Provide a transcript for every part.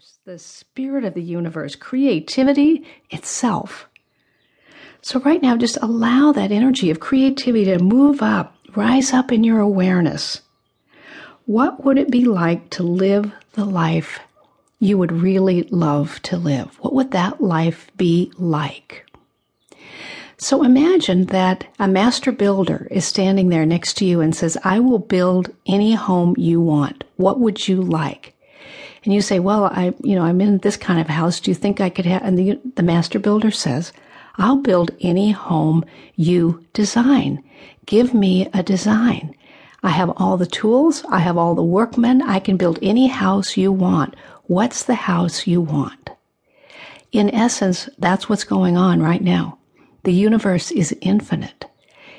universe, the spirit of the universe, creativity itself. So, right now, just allow that energy of creativity to move up, rise up in your awareness. What would it be like to live the life you would really love to live? What would that life be like? So imagine that a master builder is standing there next to you and says, I will build any home you want. What would you like? And you say, well, I, you know, I'm in this kind of house. Do you think I could have, and the, the master builder says, I'll build any home you design. Give me a design. I have all the tools. I have all the workmen. I can build any house you want. What's the house you want? In essence, that's what's going on right now. The universe is infinite.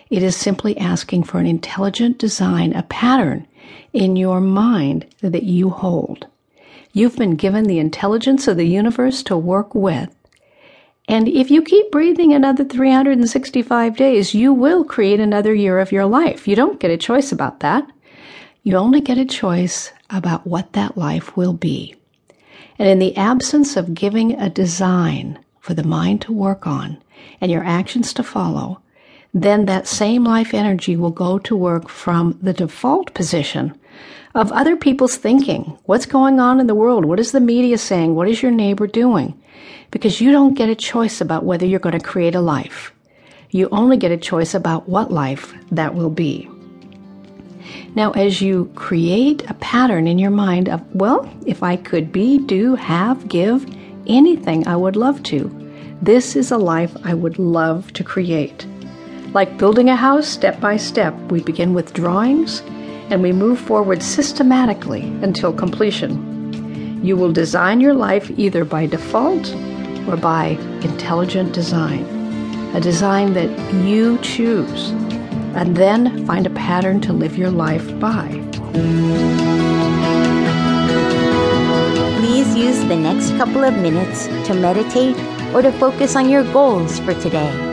It is simply asking for an intelligent design, a pattern in your mind that you hold. You've been given the intelligence of the universe to work with. And if you keep breathing another 365 days, you will create another year of your life. You don't get a choice about that. You only get a choice about what that life will be. And in the absence of giving a design for the mind to work on, and your actions to follow, then that same life energy will go to work from the default position of other people's thinking. What's going on in the world? What is the media saying? What is your neighbor doing? Because you don't get a choice about whether you're going to create a life. You only get a choice about what life that will be. Now, as you create a pattern in your mind of, well, if I could be, do, have, give anything, I would love to. This is a life I would love to create. Like building a house step by step, we begin with drawings and we move forward systematically until completion. You will design your life either by default or by intelligent design, a design that you choose, and then find a pattern to live your life by. Please use the next couple of minutes to meditate or to focus on your goals for today.